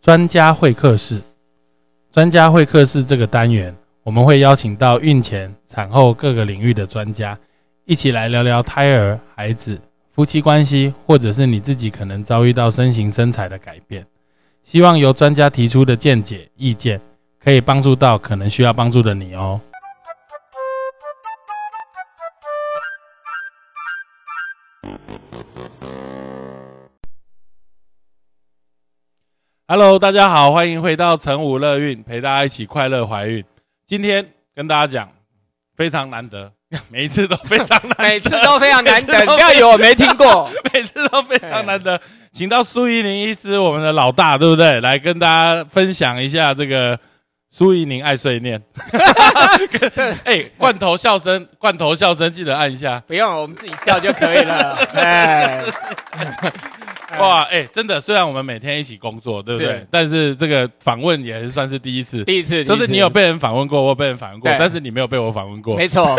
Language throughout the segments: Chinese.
专家会客室，专家会客室这个单元，我们会邀请到孕前、产后各个领域的专家，一起来聊聊胎儿、孩子、夫妻关系，或者是你自己可能遭遇到身形身材的改变。希望由专家提出的见解、意见，可以帮助到可能需要帮助的你哦。Hello，大家好，欢迎回到成武乐运，陪大家一起快乐怀孕。今天跟大家讲，非常难得，每一次都非常难，每次都非常难得，不要以为我没听过，每次都非常难得。请到苏怡宁医师，我们的老大，对不对？来跟大家分享一下这个苏怡宁爱碎念。哎，罐头笑声，罐头笑声，记得按一下。不用，我们自己笑就可以了。哎。哇，哎，真的，虽然我们每天一起工作，对不对？但是这个访问也是算是第一次，第一次，就是你有被人访问过，我被人访问过，但是你没有被我访问过，没错，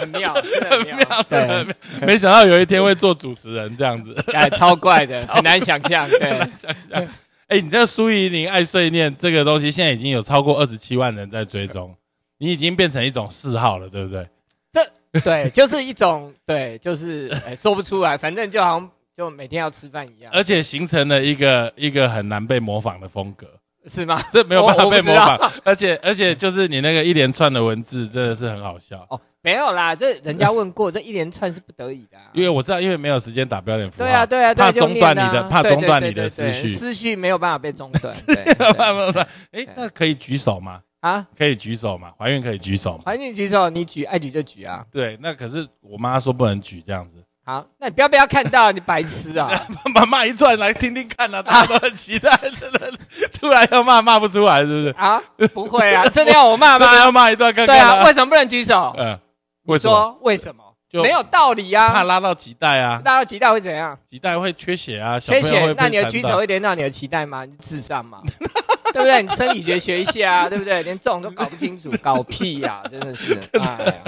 很妙，很妙，对，没想到有一天会做主持人这样子，哎，超怪的，很难想象，很难想象。哎，你这个苏怡宁爱碎念这个东西，现在已经有超过二十七万人在追踪，你已经变成一种嗜好了，对不对？这对，就是一种对，就是说不出来，反正就好像。就每天要吃饭一样，而且形成了一个一个很难被模仿的风格，是吗？这没有办法被模仿，而且而且就是你那个一连串的文字真的是很好笑哦。没有啦，这人家问过，这一连串是不得已的，因为我知道，因为没有时间打标点符号，对啊对啊，怕中断你的，怕中断你的思绪，思绪没有办法被中断，没有办法。哎，那可以举手吗？啊，可以举手吗？怀孕可以举手吗？怀孕举手，你举爱举就举啊。对，那可是我妈说不能举这样子。好，那你不要不要看到你白痴啊！把骂一串来听听看啊，大家都很期待。突然要骂骂不出来，是不是？啊，不会啊，真的要我骂吗？真的要骂一段看看。对啊，为什么不能举手？嗯，你说为什么？就没有道理啊。怕拉到脐带啊，拉到脐带会怎样？脐带会缺血啊，缺血。那你的举手会连到你的脐带吗？你智障吗？对不对？你生理学学一下啊，对不对？连这种都搞不清楚，搞屁呀！真的是。哎，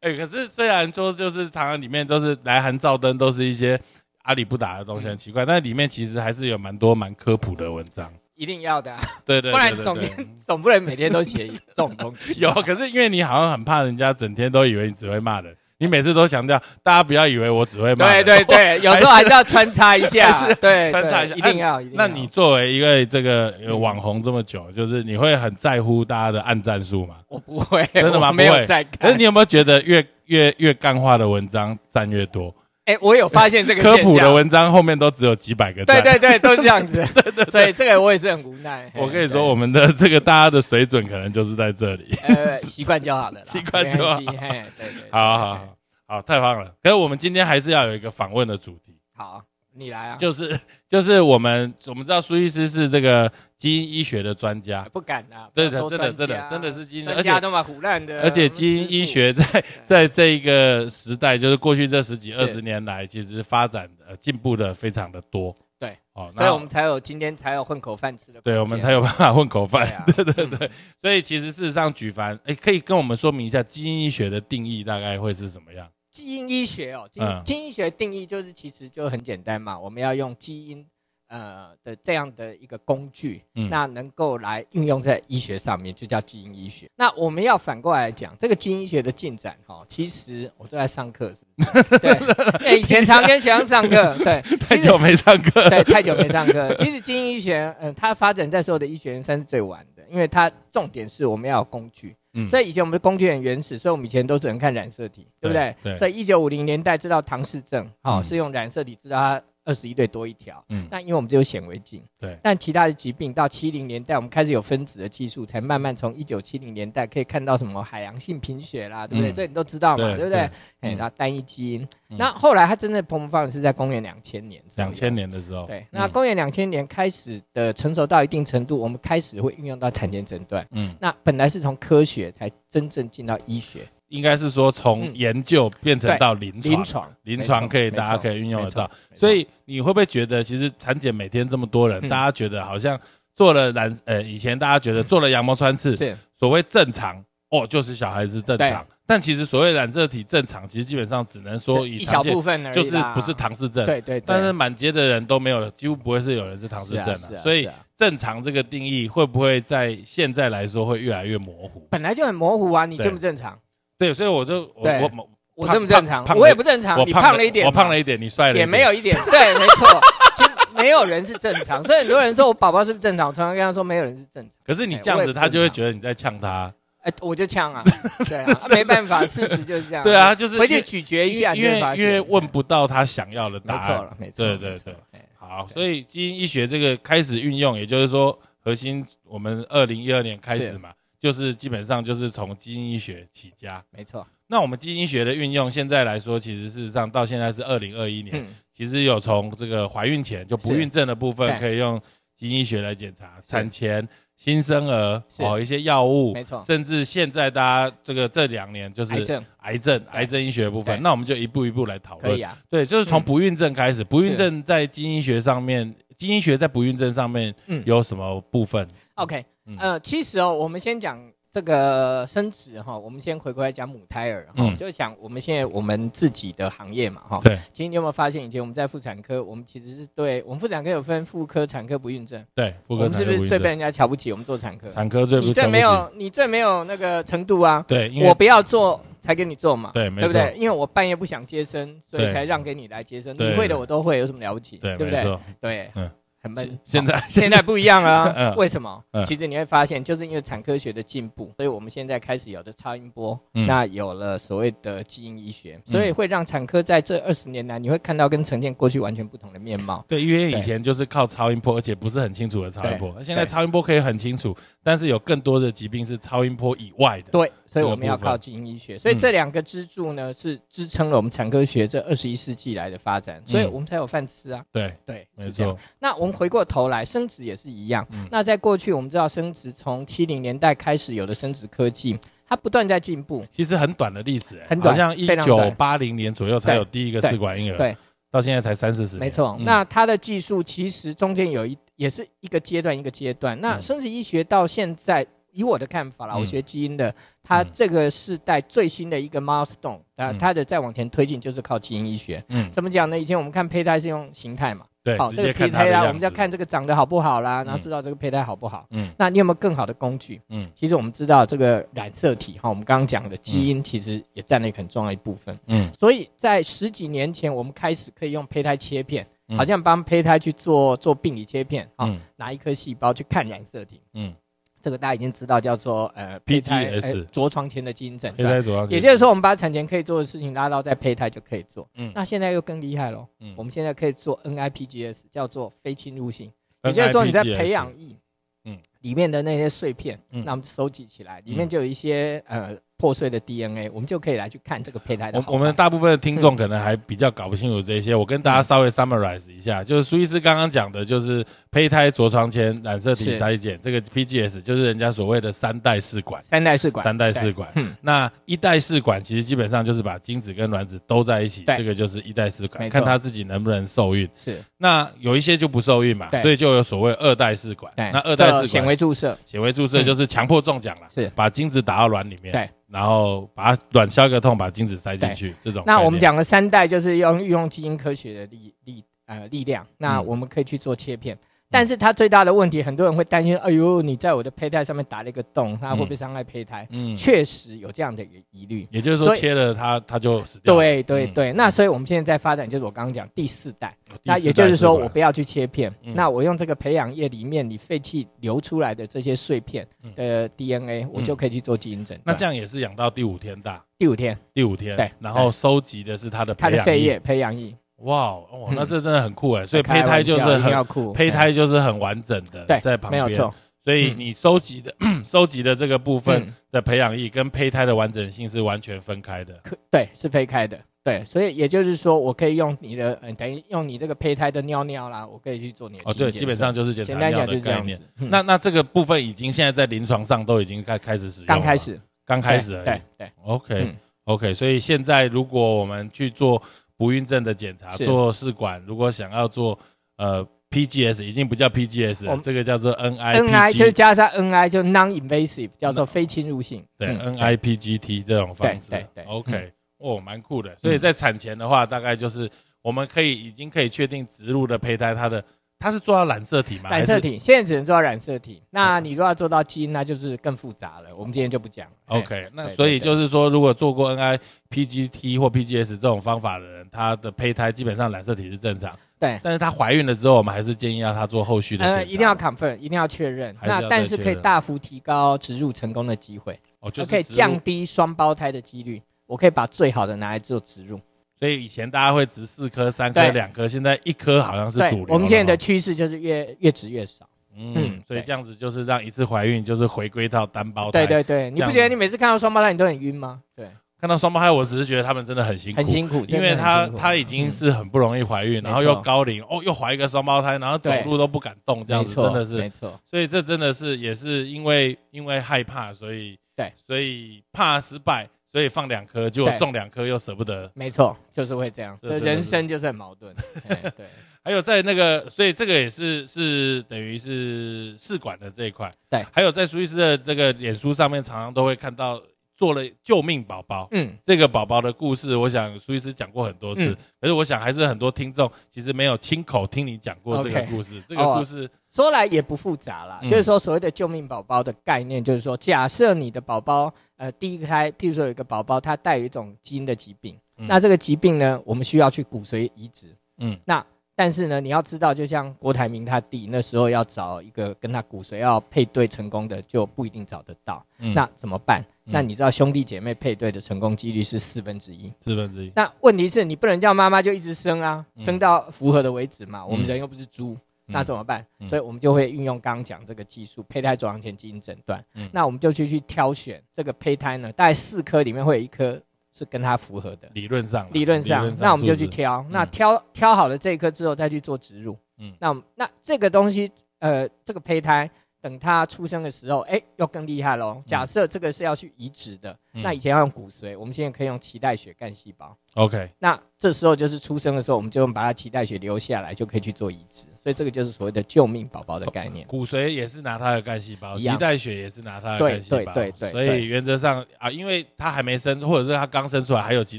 哎可是虽然说就是常常里面都是来函照灯，都是一些阿里不打的东西，很奇怪，但是里面其实还是有蛮多蛮科普的文章。一定要的，对对，不然总总不能每天都写这种东西。有，可是因为你好像很怕人家整天都以为你只会骂人。你每次都强调，大家不要以为我只会骂。对对对，有时候还是要穿插一下。对，穿插一下，一定要。那你作为一个这个网红这么久，就是你会很在乎大家的按赞数吗？我不会，真的吗？没有在看。可是你有没有觉得越越越干化的文章赞越多？哎，我有发现这个 科普的文章后面都只有几百个赞，对对对，都是这样子。对对，所以这个我也是很无奈。我跟你说，我们的这个大家的水准可能就是在这里。呃，习惯就好了，习惯就好。对对，好好好，好，太棒了。可是我们今天还是要有一个访问的主题。好。你来啊！就是就是我们我们知道苏医师是这个基因医学的专家，不敢啊！对的，真的真的真的是基因专家都蛮胡乱的。而且基因医学在在这一个时代，就是过去这十几二十年来，其实发展呃进步的非常的多。对哦，所以我们才有今天才有混口饭吃的。对，我们才有办法混口饭。对 对对，所以其实事实上举凡哎，可以跟我们说明一下基因医学的定义大概会是怎么样？基因医学哦，基因基因医学定义就是其实就很简单嘛，我们要用基因呃的这样的一个工具，那能够来运用在医学上面，就叫基因医学。那我们要反过来讲，这个基因医学的进展哈，其实我都在上课，是不是？对，以前常跟学生上课，对，太久没上课，对，太久没上课。其实基因医学，嗯，它发展在所有的医学院算是最晚的，因为它重点是我们要有工具。所以以前我们的工具很原始，所以我们以前都只能看染色体，对不对？对。所以一九五零年代知道唐氏症，好是用染色体知道它。二十一对多一条，嗯，但因为我们只有显微镜，对，但其他的疾病到七零年代，我们开始有分子的技术，才慢慢从一九七零年代可以看到什么海洋性贫血啦，对不对？这你都知道嘛，对不对？哎，然后单一基因，那后来它真正蓬勃发展是在公元两千年，两千年的时候，对，那公元两千年开始的成熟到一定程度，我们开始会运用到产前诊断，嗯，那本来是从科学才真正进到医学。应该是说从研究变成到临床，临床临床可以大家可以运用得到，所以你会不会觉得其实产检每天这么多人，大家觉得好像做了染呃以前大家觉得做了羊膜穿刺，是所谓正常哦，就是小孩子正常。但其实所谓染色体正常，其实基本上只能说一小部分就是不是唐氏症。对对。但是满街的人都没有，几乎不会是有人是唐氏症的。所以正常这个定义会不会在现在来说会越来越模糊？本来就很模糊啊，你正不正常？对，所以我就我我我正不正常？我也不正常。你胖了一点，我胖了一点，你帅了，也没有一点。对，没错。其实没有人是正常，所以很多人说我宝宝是不是正常？我常常跟他说没有人是正常。可是你这样子，他就会觉得你在呛他。哎，我就呛啊，对啊，没办法，事实就是这样。对啊，就是回去咀嚼一下，因为因为问不到他想要的答案。没错了，没错。对对对，好，所以基因医学这个开始运用，也就是说，核心我们二零一二年开始嘛，就是基本上就是从基因医学起家。没错。那我们基因医学的运用，现在来说，其实事实上到现在是二零二一年，其实有从这个怀孕前就不孕症的部分，可以用基因医学来检查，产前。新生儿哦，一些药物，没错，甚至现在大家这个这两年就是癌症，癌症，癌症医学部分，那我们就一步一步来讨论。可以啊，对，就是从不孕症开始，不孕症在基因学上面，基因学在不孕症上面有什么部分？OK，呃，其实哦，我们先讲。这个生殖哈，我们先回过来讲母胎儿哈，就是讲我们现在我们自己的行业嘛哈。对。其实你有没有发现，以前我们在妇产科，我们其实是对我们妇产科有分妇科、产科、不孕症。对。我们是不是最被人家瞧不起？我们做产科。产科最你最没有，你最没有那个程度啊。对。我不要做才给你做嘛。对，对不对？因为我半夜不想接生，所以才让给你来接生。你会的我都会，有什么了不起？对，对不对？对。嗯。很闷，现在现在不一样了。为什么？其实你会发现，就是因为产科学的进步，所以我们现在开始有的超音波，那有了所谓的基因医学，所以会让产科在这二十年来，你会看到跟呈现过去完全不同的面貌。对，因为以前就是靠超音波，而且不是很清楚的超音波，现在超音波可以很清楚，但是有更多的疾病是超音波以外的。对。所以我们要靠基因医学，所以这两个支柱呢是支撑了我们产科学这二十一世纪来的发展，所以我们才有饭吃啊。对对，是这样。那我们回过头来，生殖也是一样。那在过去，我们知道生殖从七零年代开始有的生殖科技，它不断在进步。其实很短的历史，很短，好像一九八零年左右才有第一个试管婴儿，对，到现在才三四十。没错，那它的技术其实中间有一也是一个阶段一个阶段。那生殖医学到现在。以我的看法啦，我学基因的，它这个是代最新的一个 milestone，啊，它的再往前推进就是靠基因医学。嗯，怎么讲呢？以前我们看胚胎是用形态嘛，对，好，这个胚胎啦，我们就要看这个长得好不好啦，然后知道这个胚胎好不好。嗯，那你有没有更好的工具？嗯，其实我们知道这个染色体哈，我们刚刚讲的基因其实也占了一个很重要一部分。嗯，所以在十几年前，我们开始可以用胚胎切片，好像帮胚胎去做做病理切片，啊，拿一颗细胞去看染色体。嗯。这个大家已经知道，叫做呃 PGS 着床前的基因诊断，也就是说，我们把产前可以做的事情拉到在胚胎就可以做。嗯，那现在又更厉害喽。嗯，我们现在可以做 NIPGS，叫做非侵入性，也就是说你在培养液，嗯，里面的那些碎片，那我们收集起来，里面就有一些呃。破碎的 DNA，我们就可以来去看这个胚胎的。我我们大部分的听众可能还比较搞不清楚这些，我跟大家稍微 summarize 一下，就是苏医师刚刚讲的，就是胚胎着床前染色体筛检，这个 PGS 就是人家所谓的三代试管。三代试管。三代试管。嗯。那一代试管其实基本上就是把精子跟卵子都在一起，这个就是一代试管，看他自己能不能受孕。是。那有一些就不受孕嘛，所以就有所谓二代试管。那二代试管显微注射，显微注射就是强迫中奖了，是把精子打到卵里面。对。然后把卵消个痛，把精子塞进去，这种。那我们讲了三代，就是用运用基因科学的力力呃力量，那我们可以去做切片。但是它最大的问题，很多人会担心，哎呦，你在我的胚胎上面打了一个洞，它会不会伤害胚胎？嗯，确实有这样的一个疑虑。也就是说，切了它，它就死掉。对对对，那所以我们现在在发展，就是我刚刚讲第四代。那也就是说，我不要去切片，那我用这个培养液里面你废弃流出来的这些碎片的 DNA，我就可以去做基因诊断。那这样也是养到第五天大？第五天，第五天。对，然后收集的是它的它的肺液培养液。哇哦，那这真的很酷哎！所以胚胎就是很酷，胚胎就是很完整的，在旁边。没有错。所以你收集的 收集的这个部分的培养液跟胚胎的完整性是完全分开的。对，是分开的。对，所以也就是说，我可以用你的，等于用你这个胚胎的尿尿啦，我可以去做你的。哦，对，基本上就是简单讲就是概念。那那这个部分已经现在在临床上都已经开开始使用。刚开始，刚开始。对对。OK OK，所以现在如果我们去做。不孕症的检查做试管，如果想要做呃 PGS 已经不叫 PGS，这个叫做 NI，NI 就加上 NI 就 non-invasive，叫做非侵入性。对，NIPGT 这种方式。对对对。OK，哦，蛮酷的。所以在产前的话，大概就是我们可以已经可以确定植入的胚胎，它的它是做到染色体吗？染色体现在只能做到染色体。那你如果要做到基因，那就是更复杂了。我们今天就不讲。OK，那所以就是说，如果做过 NIPGT 或 PGS 这种方法的人，他的胚胎基本上染色体是正常。对，但是她怀孕了之后，我们还是建议要她做后续的检查，一定要 confirm，一定要确认。那但是可以大幅提高植入成功的机会，哦，就可以降低双胞胎的几率。我可以把最好的拿来做植入。所以以前大家会植四颗、三颗、两颗，现在一颗好像是主流。我们现在的趋势就是越越植越少。嗯，所以这样子就是让一次怀孕就是回归到单胞胎。对对对，你不觉得你每次看到双胞胎你都很晕吗？对。看到双胞胎，我只是觉得他们真的很辛苦，很辛苦，因为他他已经是很不容易怀孕，然后又高龄，哦，又怀一个双胞胎，然后走路都不敢动，这样子真的是没错。所以这真的是也是因为因为害怕，所以对，所以怕失败，所以放两颗，结果中两颗又舍不得。没错，就是会这样，这人生就是很矛盾。对，还有在那个，所以这个也是是等于是试管的这一块。对，还有在苏医师的这个脸书上面，常常都会看到。做了救命宝宝，嗯，这个宝宝的故事，我想苏医师讲过很多次，可是我想还是很多听众其实没有亲口听你讲过这个故事。这个故事说来也不复杂啦，就是说所谓的救命宝宝的概念，就是说假设你的宝宝，呃，第一胎，譬如说有一个宝宝他带有一种基因的疾病，那这个疾病呢，我们需要去骨髓移植，嗯，那。但是呢，你要知道，就像郭台铭他弟那时候要找一个跟他骨髓要配对成功的，就不一定找得到。那怎么办？那你知道兄弟姐妹配对的成功几率是四分之一。四分之一。那问题是你不能叫妈妈就一直生啊，生到符合的为止嘛。我们人又不是猪，那怎么办？所以我们就会运用刚刚讲这个技术，胚胎着床前基因诊断。那我们就去去挑选这个胚胎呢，大概四颗里面会有一颗。是跟它符合的，理论上，理论上，那我们就去挑，那挑挑好了这一颗之后，再去做植入。嗯，那那这个东西，呃，这个胚胎。等他出生的时候，哎，又更厉害喽。假设这个是要去移植的，那以前要用骨髓，我们现在可以用脐带血干细胞。OK，那这时候就是出生的时候，我们就用把它脐带血留下来，就可以去做移植。所以这个就是所谓的救命宝宝的概念。骨髓也是拿它的干细胞，脐带血也是拿它的干细胞。对对对所以原则上啊，因为他还没生，或者是他刚生出来还有脐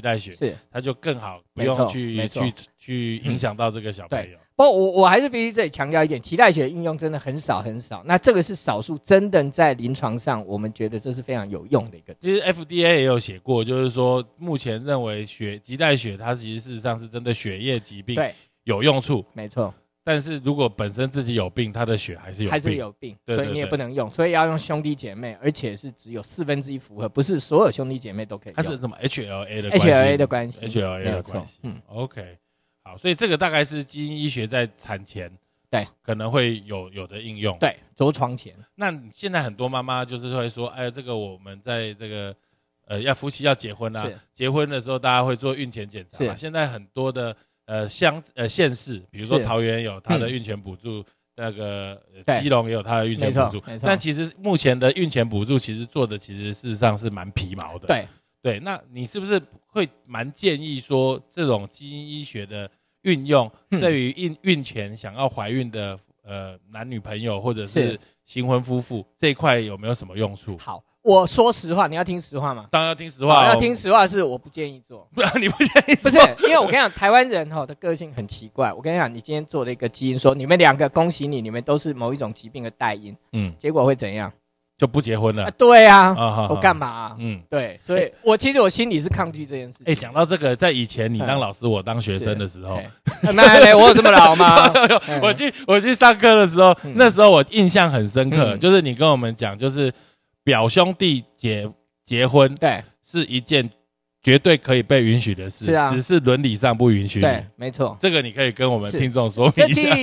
带血，是他就更好，不用去去去影响到这个小朋友。不，我我还是必须这里强调一点，脐带血的应用真的很少很少。那这个是少数，真的在临床上，我们觉得这是非常有用的一个。其实 FDA 也有写过，就是说目前认为血脐带血它其实事实上是针对血液疾病有用处，没错。但是如果本身自己有病，他的血还是有还是有病，所以你也不能用。所以要用兄弟姐妹，而且是只有四分之一符合，不是所有兄弟姐妹都可以。它是什么 HLA 的 HLA 的关系？HLA 的关系。嗯，OK。好，所以这个大概是基因医学在产前对。可能会有有的应用，对着床前。那现在很多妈妈就是会说，哎，这个我们在这个呃要夫妻要结婚啊，结婚的时候大家会做孕前检查嘛。现在很多的呃乡呃县市，比如说桃园有它的孕前补助，那个基隆也有它的孕前补助，但其实目前的孕前补助其实做的其实事实上是蛮皮毛的。对。对，那你是不是会蛮建议说，这种基因医学的运用，对于孕孕前想要怀孕的呃男女朋友或者是新婚夫妇这一块有没有什么用处？好，我说实话，你要听实话吗？当然要听实话，要听实话是我不建议做。不，你不建议？不是，因为我跟你讲，台湾人哈的个性很奇怪。我跟你讲，你今天做了一个基因，说你们两个恭喜你，你们都是某一种疾病的代因，嗯，结果会怎样？就不结婚了？对啊，我干嘛？嗯，对，所以我其实我心里是抗拒这件事情。哎，讲到这个，在以前你当老师，我当学生的时候，没没，我有这么老吗？我去我去上课的时候，那时候我印象很深刻，就是你跟我们讲，就是表兄弟结结婚，对，是一件绝对可以被允许的事，是啊，只是伦理上不允许。对，没错，这个你可以跟我们听众说明一下。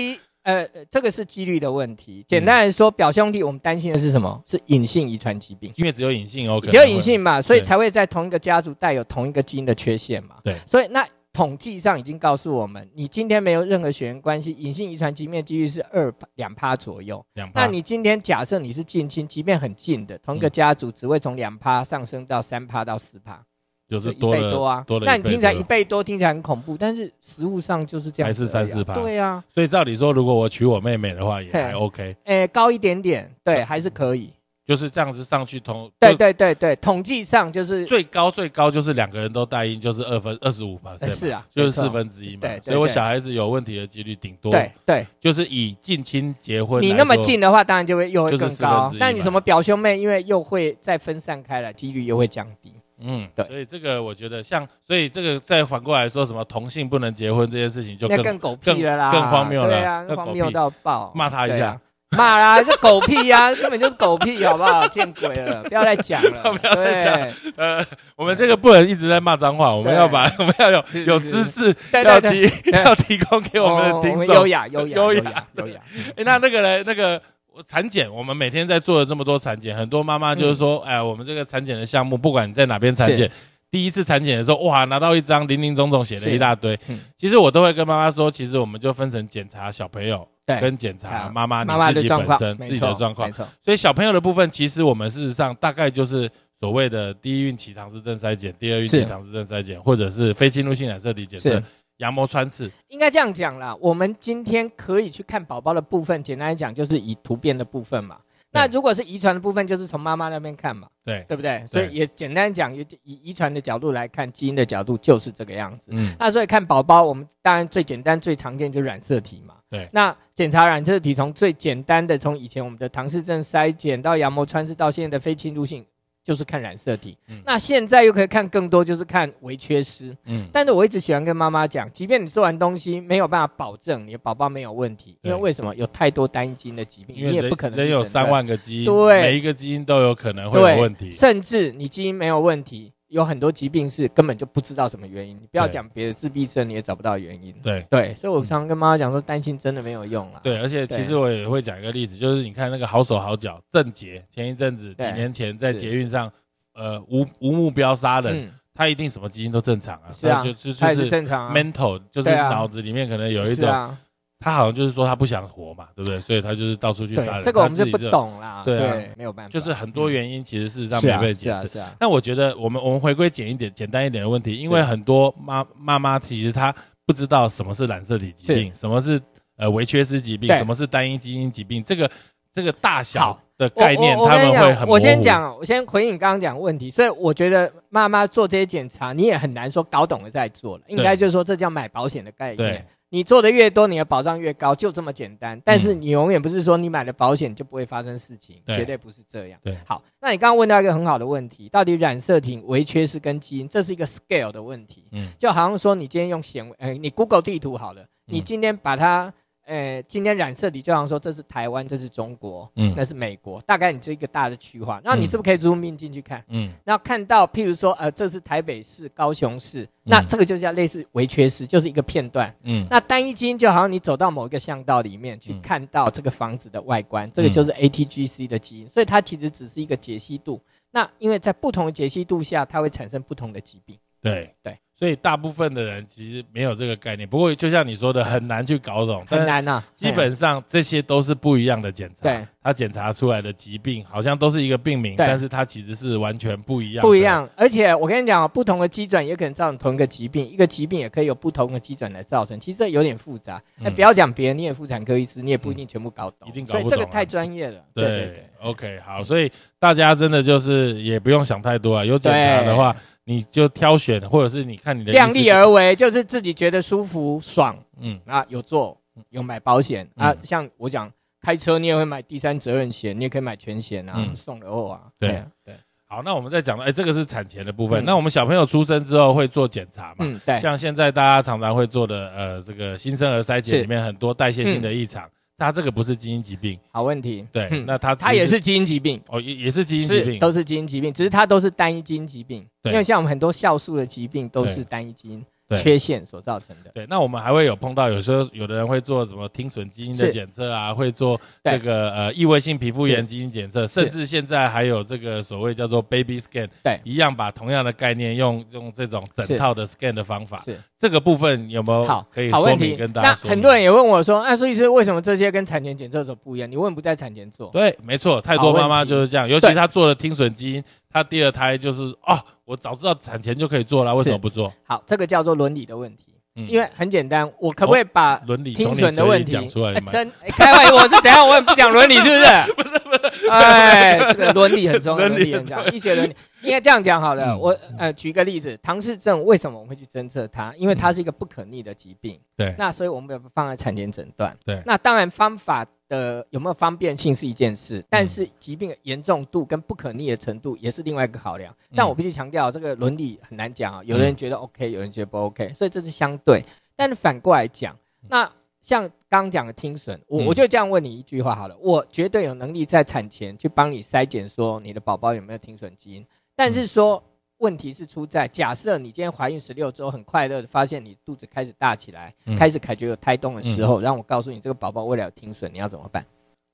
呃，这个是几率的问题。简单来说，表兄弟我们担心的是什么？是隐性遗传疾病，因为只有隐性哦，只有隐性嘛，所以才会在同一个家族带有同一个基因的缺陷嘛。对，所以那统计上已经告诉我们，你今天没有任何血缘关系，隐性遗传疾病几率是二两趴左右。两趴。那你今天假设你是近亲，即便很近的同一个家族，只会从两趴上升到三趴到四趴。就是多倍多啊，多了。那你听起来一倍多，听起来很恐怖，但是实物上就是这样，还是三四趴。对啊，所以照理说，如果我娶我妹妹的话，也还 OK。哎，高一点点，对，还是可以。就是这样子上去统对对对对，统计上就是最高最高就是两个人都带音，就是二分二十五吧，是啊，就是四分之一嘛。所以我小孩子有问题的几率顶多对对，就是以近亲结婚，你那么近的话，当然就会又会更高。那你什么表兄妹，因为又会再分散开了，几率又会降低。嗯，对。所以这个我觉得像，所以这个再反过来说，什么同性不能结婚这件事情就更狗屁了啦，更荒谬了，对啊，荒谬到爆，骂他一下。骂啦，是狗屁呀，根本就是狗屁，好不好？见鬼了，不要再讲了，不要再讲。呃，我们这个不能一直在骂脏话，我们要把 我们要有有知识，要提要提供给我们的听众，优雅优雅优雅优雅。哎，那那个呢？那个产检，我们每天在做了这么多产检，很多妈妈就是说，哎，我们这个产检的项目，不管你在哪边产检，第一次产检的时候，哇，拿到一张零零总总写了一大堆。其实我都会跟妈妈说，其实我们就分成检查小朋友。跟检查妈妈你自己本身自己的状况，所以小朋友的部分，其实我们事实上大概就是所谓的第一孕期唐氏症筛检、第二孕期唐氏症筛检，或者是非侵入性染色体检测、羊膜穿刺。应该这样讲啦，我们今天可以去看宝宝的部分，简单来讲就是以突变的部分嘛。那如果是遗传的部分，就是从妈妈那边看嘛，对对不对？所以也简单讲，以遗传的角度来看，基因的角度就是这个样子。嗯，那所以看宝宝，我们当然最简单、最常见就是染色体嘛。对，那检查染色体从最简单的，从以前我们的唐氏症筛检到羊膜穿刺，到现在的非侵入性。就是看染色体，那现在又可以看更多，就是看微缺失。嗯，但是我一直喜欢跟妈妈讲，即便你做完东西没有办法保证你的宝宝没有问题，因为为什么？有太多单一基因的疾病，你也不可能人有三万个基因，对，每一个基因都有可能会有问题，甚至你基因没有问题。有很多疾病是根本就不知道什么原因，你不要讲别的自闭症，你也找不到原因。对。对，所以我常常跟妈妈讲说，担心真的没有用了。对，而且其实我也会讲一个例子，就是你看那个好手好脚郑捷，前一阵子几年前在捷运上，呃，无无目标杀人，他一定什么基因都正常啊，是啊，就就就是正常，mental 就是脑子里面可能有一种。他好像就是说他不想活嘛，对不对？所以他就是到处去杀人。这个我们就不懂啦。对，没有办法。就是很多原因，其实事实上没被解释。是啊。那我觉得我们我们回归简一点、简单一点的问题，因为很多妈妈妈其实她不知道什么是染色体疾病，什么是呃微缺失疾病，什么是单一基因疾病，这个这个大小的概念他们会很我先讲，我先回应刚刚讲问题。所以我觉得妈妈做这些检查，你也很难说搞懂了再做了。应该就是说，这叫买保险的概念。你做的越多，你的保障越高，就这么简单。但是你永远不是说你买了保险就不会发生事情，绝对不是这样。对，好，那你刚刚问到一个很好的问题，到底染色体微缺失跟基因，这是一个 scale 的问题。嗯，就好像说你今天用显微，呃，你 Google 地图好了，你今天把它。呃，今天染色体就好像说这是台湾，这是中国，嗯，那是美国，大概你这一个大的区划，那你是不是可以 zoom in 进去看？嗯，然后看到，譬如说，呃，这是台北市、高雄市，那这个就叫类似微缺失，就是一个片段。嗯，那单一基因就好像你走到某一个巷道里面去看到这个房子的外观，这个就是 ATGC 的基因，所以它其实只是一个解析度。那因为在不同的解析度下，它会产生不同的疾病。对对。所以大部分的人其实没有这个概念，不过就像你说的，很难去搞懂，很难呐。基本上这些都是不一样的检查，对，他检查出来的疾病好像都是一个病名，但是它其实是完全不一样。不一样，而且我跟你讲不同的机转也可能造成同一个疾病，一个疾病也可以有不同的机转来造成，其实这有点复杂。那不要讲别人，你也妇产科医师，你也不一定全部搞懂，一定搞不懂。所以这个太专业了。对对对，OK，好，所以大家真的就是也不用想太多啊，有检查的话。你就挑选，或者是你看你的量力而为，就是自己觉得舒服爽，嗯啊，有做有买保险啊，像我讲开车，你也会买第三责任险，你也可以买全险啊，送的货啊，对对。好，那我们再讲到，哎，这个是产前的部分。那我们小朋友出生之后会做检查嘛？嗯，对。像现在大家常常会做的，呃，这个新生儿筛检里面很多代谢性的异常。它这个不是基因疾病，好问题。对，那它它也是基因疾病哦，也也是基因疾病，都是基因疾病，只是它都是单一基因疾病。因为像我们很多酵素的疾病都是单一基因。缺陷所造成的。对，那我们还会有碰到，有时候有的人会做什么听损基因的检测啊，会做这个呃异位性皮肤炎基因检测，甚至现在还有这个所谓叫做 baby scan，对，一样把同样的概念用用这种整套的 scan 的方法。是这个部分有没有好可以说明跟大家？那很多人也问我说，啊所以是为什么这些跟产前检测所不一样？你为什么不在产前做？对，没错，太多妈妈就是这样，尤其他做了听损基因。他第二胎就是哦，我早知道产前就可以做了，为什么不做？好，这个叫做伦理的问题。因为很简单，我可不可以把伦理听损的问题讲出来？真开玩笑，我是怎样？我也不讲伦理，是不是？不是不是，哎，这个伦理很重 要，伦理很重要。医学伦理应该这样讲好了。我呃举个例子，唐氏症为什么我们会去侦测它？因为它是一个不可逆的疾病。对。那所以我们把它放在产前诊断。对。那当然方法。的有没有方便性是一件事，但是疾病的严重度跟不可逆的程度也是另外一个考量。但我必须强调，这个伦理很难讲啊。有的人觉得 OK，有人觉得不 OK，所以这是相对。但是反过来讲，那像刚刚讲的听损，我我就这样问你一句话好了，我绝对有能力在产前去帮你筛检，说你的宝宝有没有听损基因，但是说。问题是出在假设你今天怀孕十六周，很快乐的发现你肚子开始大起来，开始感觉有胎动的时候，让我告诉你这个宝宝为了听损，你要怎么办？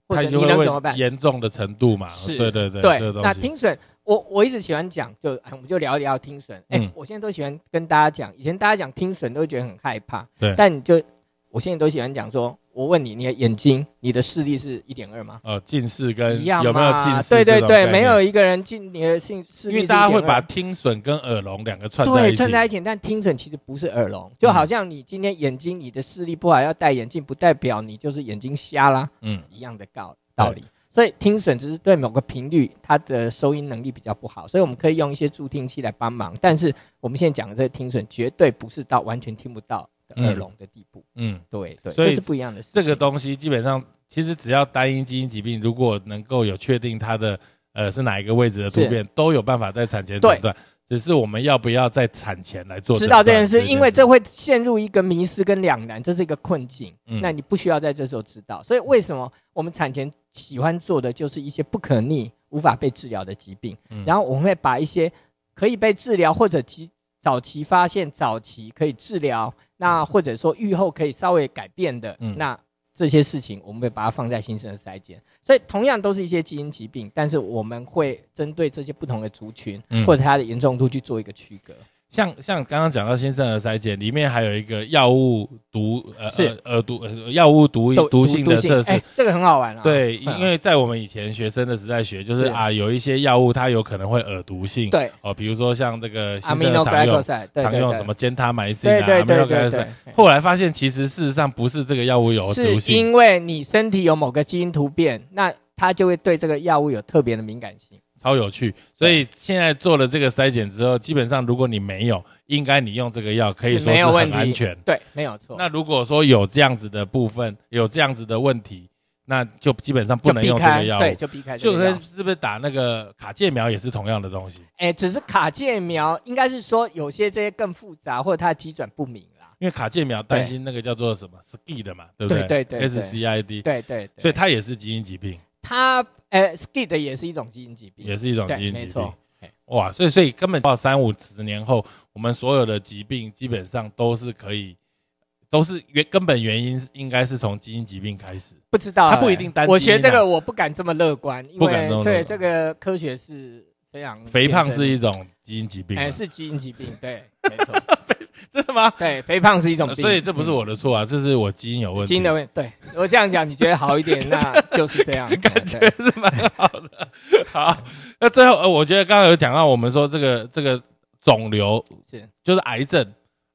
或者你能怎么办？严重的程度嘛，是，对对对，对。那听损，我我一直喜欢讲，就我们就聊一聊听损。哎，我现在都喜欢跟大家讲，以前大家讲听损都会觉得很害怕，对，但你就。我现在都喜欢讲说，我问你，你的眼睛，你的视力是一点二吗？呃，近视跟有没有近视？对对对，没有一个人近你的视视力。因为大家会把听损跟耳聋两个串在一起。对，串在一起，但听损其实不是耳聋，就好像你今天眼睛你的视力不好要戴眼镜，不代表你就是眼睛瞎啦。嗯，一样的道道理。所以听损只是对某个频率它的收音能力比较不好，所以我们可以用一些助听器来帮忙。但是我们现在讲的这个听损绝对不是到完全听不到。耳聋的地步，嗯，对对，所以是不一样的事。这个东西基本上，其实只要单一基因疾病，如果能够有确定它的呃是哪一个位置的突变，都有办法在产前诊断。只是我们要不要在产前来做？知道这件事，因为这会陷入一个迷失跟两难，这是一个困境。嗯那你不需要在这时候知道。所以为什么我们产前喜欢做的就是一些不可逆、无法被治疗的疾病？嗯然后我们会把一些可以被治疗或者及早期发现、早期可以治疗。那或者说愈后可以稍微改变的，那这些事情我们会把它放在新生儿筛检，所以同样都是一些基因疾病，但是我们会针对这些不同的族群或者它的严重度去做一个区隔。像像刚刚讲到新生儿筛检，里面还有一个药物毒呃是。耳毒药物毒毒性的测试，这个很好玩啊。对，因为在我们以前学生的时代学，就是啊有一些药物它有可能会耳毒性，对。哦，比如说像这个新生儿常用常用什么坚他埋西啊，对对对对。后来发现其实事实上不是这个药物有毒性，因为你身体有某个基因突变，那它就会对这个药物有特别的敏感性。超有趣，所以现在做了这个筛检之后，基本上如果你没有，应该你用这个药可以说是很安全。对，没有错。那如果说有这样子的部分，有这样子的问题，那就基本上不能用这个药。对，就避开。就是是不是打那个卡介苗也是同样的东西？哎，只是卡介苗应该是说有些这些更复杂，或者它的机转不明啦。因为卡介苗担心那个叫做什么 SCID 嘛，对不对？对对对，SCID。对对。所以它也是基因疾病。它。呃，skid 也是一种基因疾病，也是一种基因疾病。哇，所以所以根本到三五十年后，我们所有的疾病基本上都是可以，都是原根本原因应该是从基因疾病开始。不知道，它不一定单。我学这个我不敢这么乐观，因为对这个科学是非常。肥胖是一种基因疾病，哎，是基因疾病，对，没错。真的吗？对，肥胖是一种病，所以这不是我的错啊，这是我基因有问题。基因的问题，对。我这样讲，你觉得好一点，那就是这样，感觉是蛮好的。好，那最后呃，我觉得刚刚有讲到，我们说这个这个肿瘤是。就是癌症，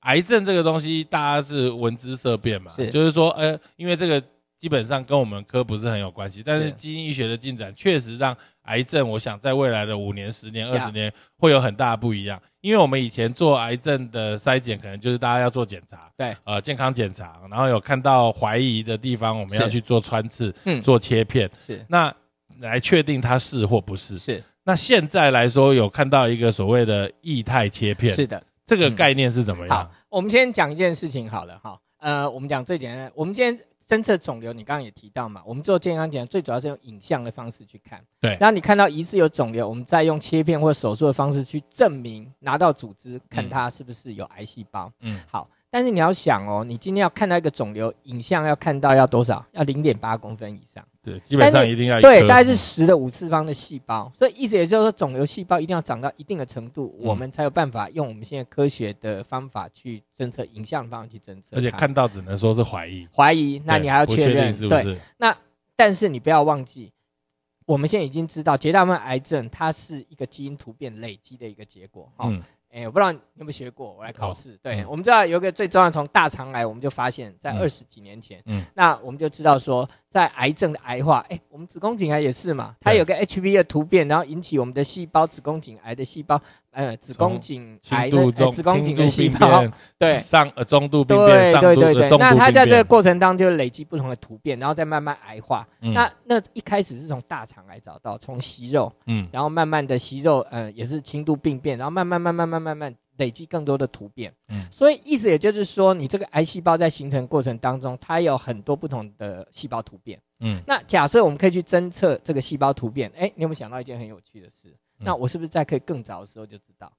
癌症这个东西大家是闻之色变嘛，是。就是说呃，因为这个基本上跟我们科不是很有关系，但是基因医学的进展确实让癌症，我想在未来的五年、十年、二十年会有很大的不一样。因为我们以前做癌症的筛检，可能就是大家要做检查，对，呃，健康检查，然后有看到怀疑的地方，我们要去做穿刺，嗯，做切片，是，那来确定它是或不是，是。那现在来说，有看到一个所谓的异态切片，是的，这个概念是怎么样？好，我们先讲一件事情好了，哈，呃，我们讲最简单，我们今天。侦测肿瘤，你刚刚也提到嘛？我们做健康检查最主要是用影像的方式去看。对。然后你看到疑似有肿瘤，我们再用切片或手术的方式去证明，拿到组织看它是不是有癌细胞。嗯。好。但是你要想哦，你今天要看到一个肿瘤影像，要看到要多少？要零点八公分以上。对，基本上一定要对，大概是十的五次方的细胞。所以意思也就是说，肿瘤细胞一定要长到一定的程度，我们才有办法用我们现在科学的方法去侦测影像方法去侦测。而且看到只能说是怀疑，怀疑，那你还要确认，是不是？那但是你不要忘记。我们现在已经知道，绝大部分癌症它是一个基因突变累积的一个结果。哈，哎，我不知道你有没有学过，我来考试。对，我们知道有一个最重要，从大肠癌，我们就发现，在二十几年前，嗯，那我们就知道说。在癌症的癌化，哎，我们子宫颈癌也是嘛，它有个 HV 的突变，然后引起我们的细胞子宫颈癌的细胞，呃，子宫颈癌的子宫颈的细胞，对，上呃中度病变，对对对对，那它在这个过程当中就累积不同的突变，然后再慢慢癌化。那那一开始是从大肠癌找到，从息肉，嗯，然后慢慢的息肉，呃，也是轻度病变，然后慢慢慢慢慢慢慢。累积更多的突变，嗯，所以意思也就是说，你这个癌细胞在形成过程当中，它有很多不同的细胞突变，嗯，那假设我们可以去侦测这个细胞突变，哎，你有没有想到一件很有趣的事？那我是不是在可以更早的时候就知道？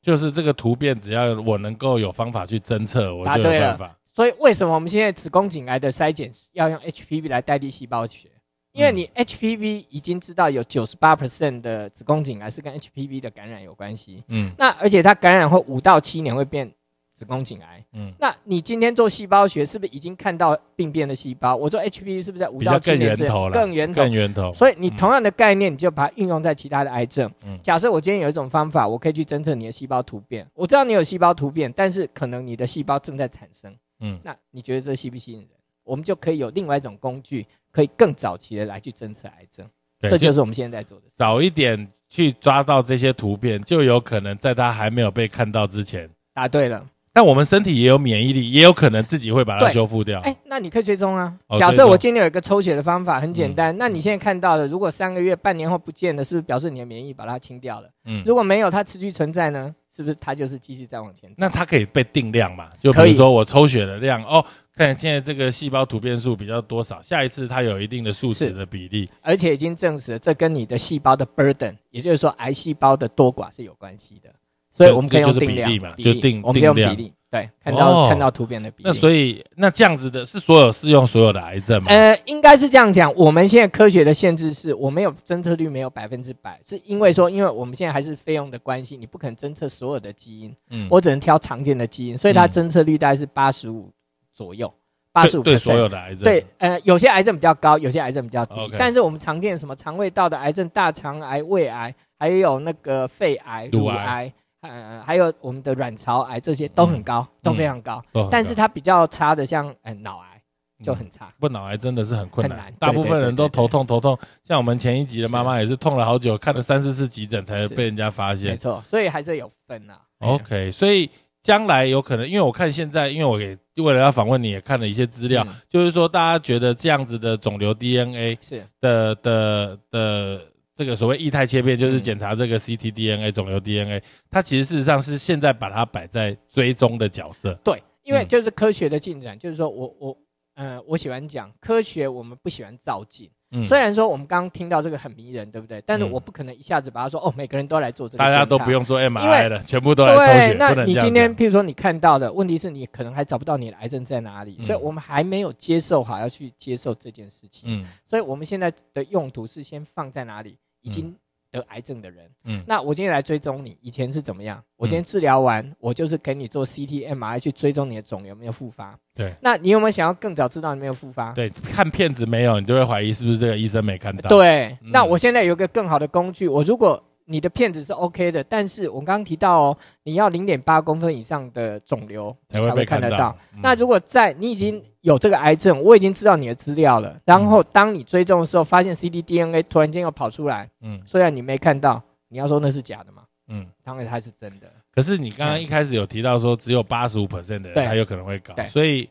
就是这个突变，只要我能够有方法去侦测，我就有办法。所以为什么我们现在子宫颈癌的筛检要用 HPV 来代替细胞学？因为你 HPV 已经知道有九十八 percent 的子宫颈癌是跟 HPV 的感染有关系，嗯，那而且它感染后五到七年会变子宫颈癌，嗯，那你今天做细胞学是不是已经看到病变的细胞？我做 HPV 是不是在五到七年之后更源头？更源头。所以你同样的概念，你就把它运用在其他的癌症。嗯，假设我今天有一种方法，我可以去侦测你的细胞突变，我知道你有细胞突变，但是可能你的细胞正在产生，嗯，那你觉得这吸不吸引人？我们就可以有另外一种工具，可以更早期的来去侦测癌症，这就是我们现在在做的。早一点去抓到这些突变，就有可能在它还没有被看到之前。答对了。但我们身体也有免疫力，也有可能自己会把它修复掉。哎，那你可以追踪啊。假设我今天有一个抽血的方法，很简单。那你现在看到的，如果三个月、半年后不见了，是不是表示你的免疫把它清掉了？嗯。如果没有，它持续存在呢？是不是它就是继续再往前？那它可以被定量嘛？就比如说我抽血的量哦。看现在这个细胞突变数比较多少，下一次它有一定的数值的比例，而且已经证实了这跟你的细胞的 burden，也就是说癌细胞的多寡是有关系的，所以我们可以用定量嘛，就定我们用比例，对，看到看到突变的比例。那所以那这样子的是所有适用所有的癌症吗？呃，应该是这样讲。我们现在科学的限制是我没有侦测率没有百分之百，是因为说因为我们现在还是费用的关系，你不可能侦测所有的基因，嗯，我只能挑常见的基因，所以它侦测率大概是八十五。左右八十五对所有的癌症对呃有些癌症比较高，有些癌症比较低。但是我们常见什么肠胃道的癌症、大肠癌、胃癌，还有那个肺癌、乳癌，呃还有我们的卵巢癌，这些都很高，都非常高。但是它比较差的，像呃脑癌就很差。不脑癌真的是很困难，大部分人都头痛头痛。像我们前一集的妈妈也是痛了好久，看了三四次急诊才被人家发现。没错，所以还是有分啊。OK，所以。将来有可能，因为我看现在，因为我给为了要访问你也看了一些资料，就是说大家觉得这样子的肿瘤 DNA 是的的的这个所谓异态切片，就是检查这个 ctDNA 肿瘤 DNA，它其实事实上是现在把它摆在追踪的角色。对，因为就是科学的进展，就是说我我呃我喜欢讲科学，我们不喜欢照镜。虽然说我们刚刚听到这个很迷人，对不对？但是我不可能一下子把它说哦，每个人都来做这个，大家都不用做 MRI 了，全部都来抽血。那你今天，譬如说你看到的问题是你可能还找不到你的癌症在哪里，所以我们还没有接受好要去接受这件事情。嗯，所以我们现在的用途是先放在哪里？已经。得癌症的人，嗯，那我今天来追踪你，以前是怎么样？我今天治疗完，我就是给你做 CT、MRI 去追踪你的肿有没有复发。对，那你有没有想要更早知道你没有复发？对，看片子没有，你就会怀疑是不是这个医生没看到。对，那我现在有一个更好的工具，我如果。你的片子是 OK 的，但是我刚刚提到哦，你要零点八公分以上的肿瘤才会看得到。那如果在你已经有这个癌症，我已经知道你的资料了，然后当你追踪的时候，发现 ctDNA 突然间又跑出来，嗯，虽然你没看到，你要说那是假的吗？嗯，当然它是真的。可是你刚刚一开始有提到说，只有八十五 percent 的人他有可能会搞，所以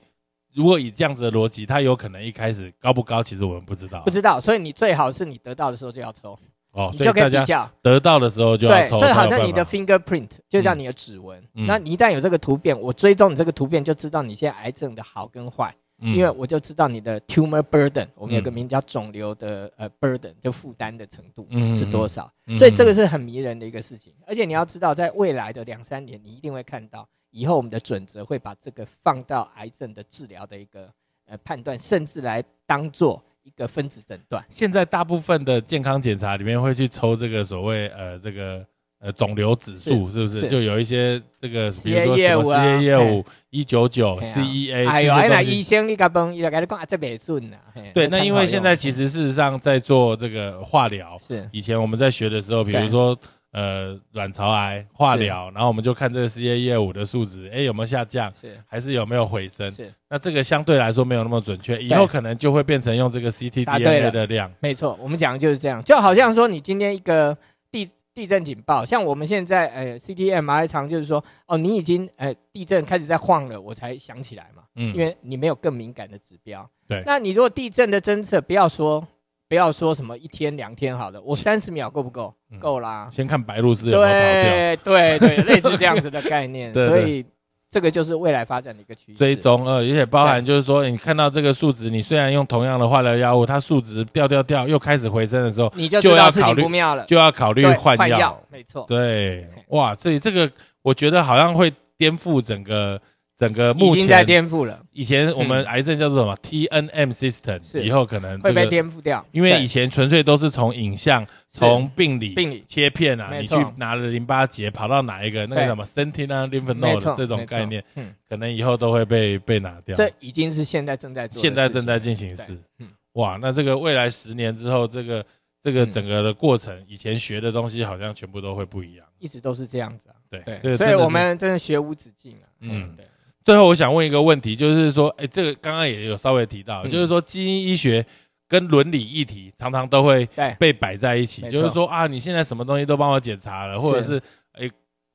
如果以这样子的逻辑，他有可能一开始高不高，其实我们不知道，不知道。所以你最好是你得到的时候就要抽。哦，你就可以比较。得到的时候就对，这好像你的 fingerprint 就像你的指纹。那你一旦有这个突变，我追踪你这个突变，就知道你现在癌症的好跟坏，因为我就知道你的 tumor burden，我们有个名叫肿瘤的呃 burden，就负担的程度是多少。所以这个是很迷人的一个事情，而且你要知道，在未来的两三年，你一定会看到以后我们的准则会把这个放到癌症的治疗的一个呃判断，甚至来当做。一个分子诊断，现在大部分的健康检查里面会去抽这个所谓呃这个呃肿瘤指数，是不是？就有一些这个，比如说什么事业业务一九九 CEA，哎呦，那医生你甲问，伊就跟你讲啊，这没准呐。对，那因为现在其实事实上在做这个化疗，是。以前我们在学的时候，比如说。呃，卵巢癌化疗，然后我们就看这个事业业务的数值，哎，有没有下降？是还是有没有回升？是那这个相对来说没有那么准确，以后可能就会变成用这个 ctDNA 的量。没错，我们讲的就是这样，就好像说你今天一个地地震警报，像我们现在呃 ctMRI 常就是说，哦，你已经呃地震开始在晃了，我才想起来嘛，嗯，因为你没有更敏感的指标。对，那你如果地震的侦测，不要说。不要说什么一天两天好的，我三十秒够不够？够啦。先看白鹭是有没有跑掉。对对对，类似这样子的概念。所以这个就是未来发展的一个趋势。追踪呃，而且包含就是说，你看到这个数值，你虽然用同样的化疗药物，它数值掉掉掉又开始回升的时候，你就要考虑就要考虑换药。没错。对，哇，所以这个我觉得好像会颠覆整个。整个目前已经在颠覆了。以前我们癌症叫做什么 T N M system，以后可能会被颠覆掉。因为以前纯粹都是从影像、从病理、病理切片啊，你去拿了淋巴结跑到哪一个那个什么 sentinel lymph node 这种概念，嗯，可能以后都会被被拿掉。这已经是现在正在做，现在正在进行时。嗯，哇，那这个未来十年之后，这个这个整个的过程，以前学的东西好像全部都会不一样。一直都是这样子啊。对对，所以我们真的学无止境啊。嗯，对。最后，我想问一个问题，就是说，哎，这个刚刚也有稍微提到，就是说，基因医学跟伦理议题常常都会被摆在一起，就是说啊，你现在什么东西都帮我检查了，或者是哎，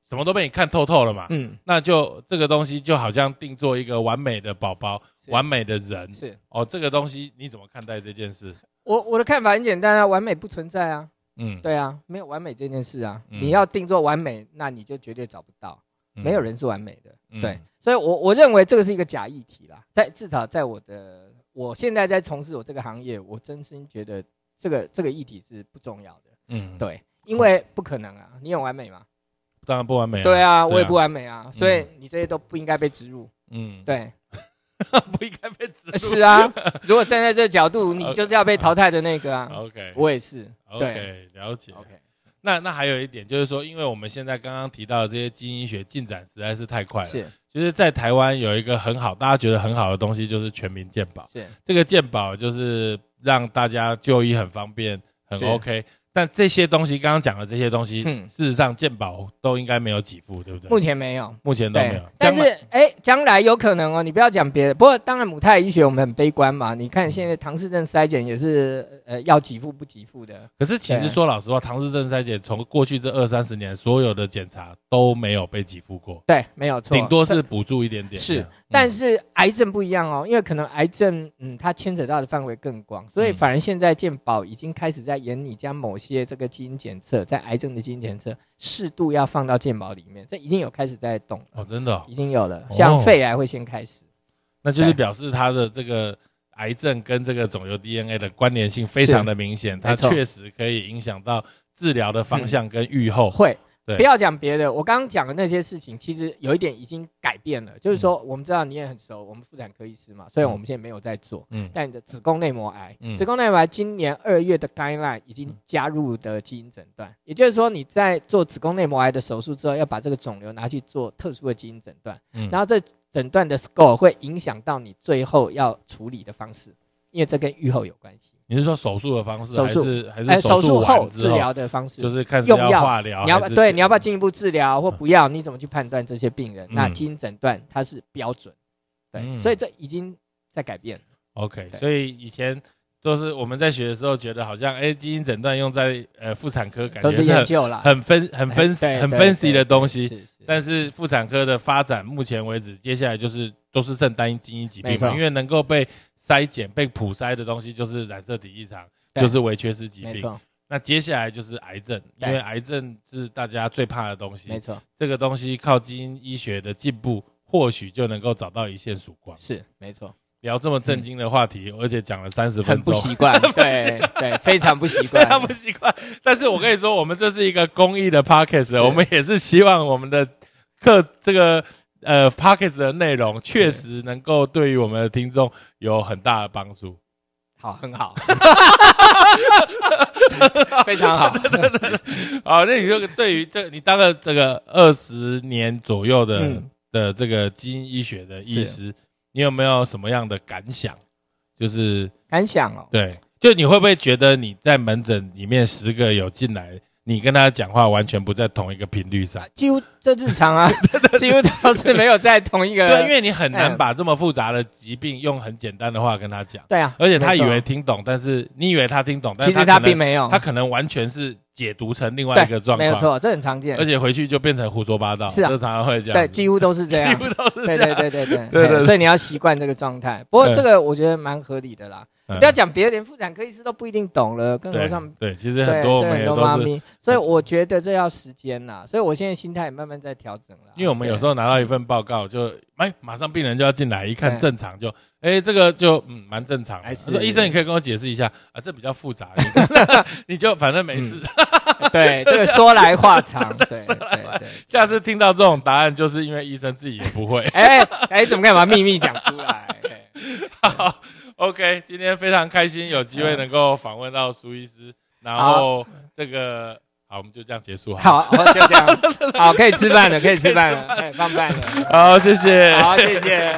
什么都被你看透透了嘛，嗯，那就这个东西就好像定做一个完美的宝宝，完美的人，是。哦，这个东西你怎么看待这件事？我我的看法很简单啊，完美不存在啊，嗯，对啊，没有完美这件事啊，你要定做完美，那你就绝对找不到。没有人是完美的，对，所以，我我认为这个是一个假议题啦。在至少在我的，我现在在从事我这个行业，我真心觉得这个这个议题是不重要的。嗯，对，因为不可能啊，你有完美吗？当然不完美。对啊，我也不完美啊，所以你这些都不应该被植入。嗯，对，不应该被植入。是啊，如果站在这个角度，你 就是要被淘汰的那个啊。OK，我也是。OK，了解。OK。那那还有一点就是说，因为我们现在刚刚提到的这些基因医学进展实在是太快了，是，就是在台湾有一个很好，大家觉得很好的东西，就是全民健保，是，这个健保就是让大家就医很方便，很 OK。但这些东西，刚刚讲的这些东西，嗯，事实上健保都应该没有给付，对不对？目前没有，目前都没有。但是，哎，将来有可能哦。你不要讲别的，不过当然母胎医学我们很悲观嘛。你看现在唐氏症筛检也是，呃，要给付不给付的。可是其实说老实话，唐氏症筛检从过去这二三十年所有的检查都没有被给付过。对，没有错，顶多是补助一点点。是。但是癌症不一样哦，因为可能癌症，嗯，它牵扯到的范围更广，所以反而现在健保已经开始在严拟将某些这个基因检测，在癌症的基因检测适度要放到健保里面，这已经有开始在动哦，真的已经有了，像肺癌会先开始，那就是表示它的这个癌症跟这个肿瘤 DNA 的关联性非常的明显，它确实可以影响到治疗的方向跟预后。会。不要讲别的，我刚刚讲的那些事情，其实有一点已经改变了。就是说，我们知道你也很熟，我们妇产科医师嘛，虽然我们现在没有在做，嗯，但你的子宫内膜癌，子宫内膜癌今年二月的 guideline 已经加入的基因诊断，也就是说，你在做子宫内膜癌的手术之后，要把这个肿瘤拿去做特殊的基因诊断，嗯，然后这诊断的 score 会影响到你最后要处理的方式。因为这跟愈后有关系。你是说手术的方式，还是还是手术后治疗的方式？就是看用药、化疗，你要对你要不要进一步治疗或不要？你怎么去判断这些病人？那基因诊断它是标准，对，所以这已经在改变。OK，所以以前都是我们在学的时候觉得好像，哎，基因诊断用在呃妇产科，感觉是研究了，很分很分很分析的东西。但是妇产科的发展，目前为止，接下来就是都是剩单一基因疾病嘛，因为能够被。筛检被普筛的东西就是染色体异常，就是微缺失疾病。那接下来就是癌症，因为癌症是大家最怕的东西。没错。这个东西靠基因医学的进步，或许就能够找到一线曙光。是，没错。聊这么震惊的话题，而且讲了三十分钟，很 不习惯。对对，非常不习惯，非常不习惯。但是我跟你说，我们这是一个公益的 podcast，我们也是希望我们的课这个。呃 p o c k e t 的内容确实能够对于我们的听众有很大的帮助。好，很好，非常好。好，那你就对于这，你当了这个二十年左右的的这个基因医学的医师，你有没有什么样的感想？就是感想哦，对，就你会不会觉得你在门诊里面十个有进来？你跟他讲话完全不在同一个频率上，几乎这日常啊，几乎都是没有在同一个。对，因为你很难把这么复杂的疾病用很简单的话跟他讲。对啊，而且他以为听懂，但是你以为他听懂，但其实他并没有，他可能完全是解读成另外一个状况。没有错，这很常见。而且回去就变成胡说八道。是啊，这常常会这样。对，几乎都是这样。几乎都是这样。对对对对对对。所以你要习惯这个状态。不过这个我觉得蛮合理的啦。不要讲别的，连妇产科医师都不一定懂了，更何况对，其实很多很多妈咪，所以我觉得这要时间呐，所以我现在心态也慢慢在调整了。因为我们有时候拿到一份报告，就哎，马上病人就要进来，一看正常，就哎，这个就嗯蛮正常。他说：“医生，你可以跟我解释一下啊，这比较复杂，你就反正没事。” 对，这个说来话长。对对对，下次听到这种答案，就是因为医生自己也不会。哎哎，怎么可以把秘密讲出来？好。ok 今天非常开心有机会能够访问到苏医师然后这个好我们就这样结束好就这样。好可以吃饭了 可以吃饭了哎棒棒的好谢谢。好谢谢。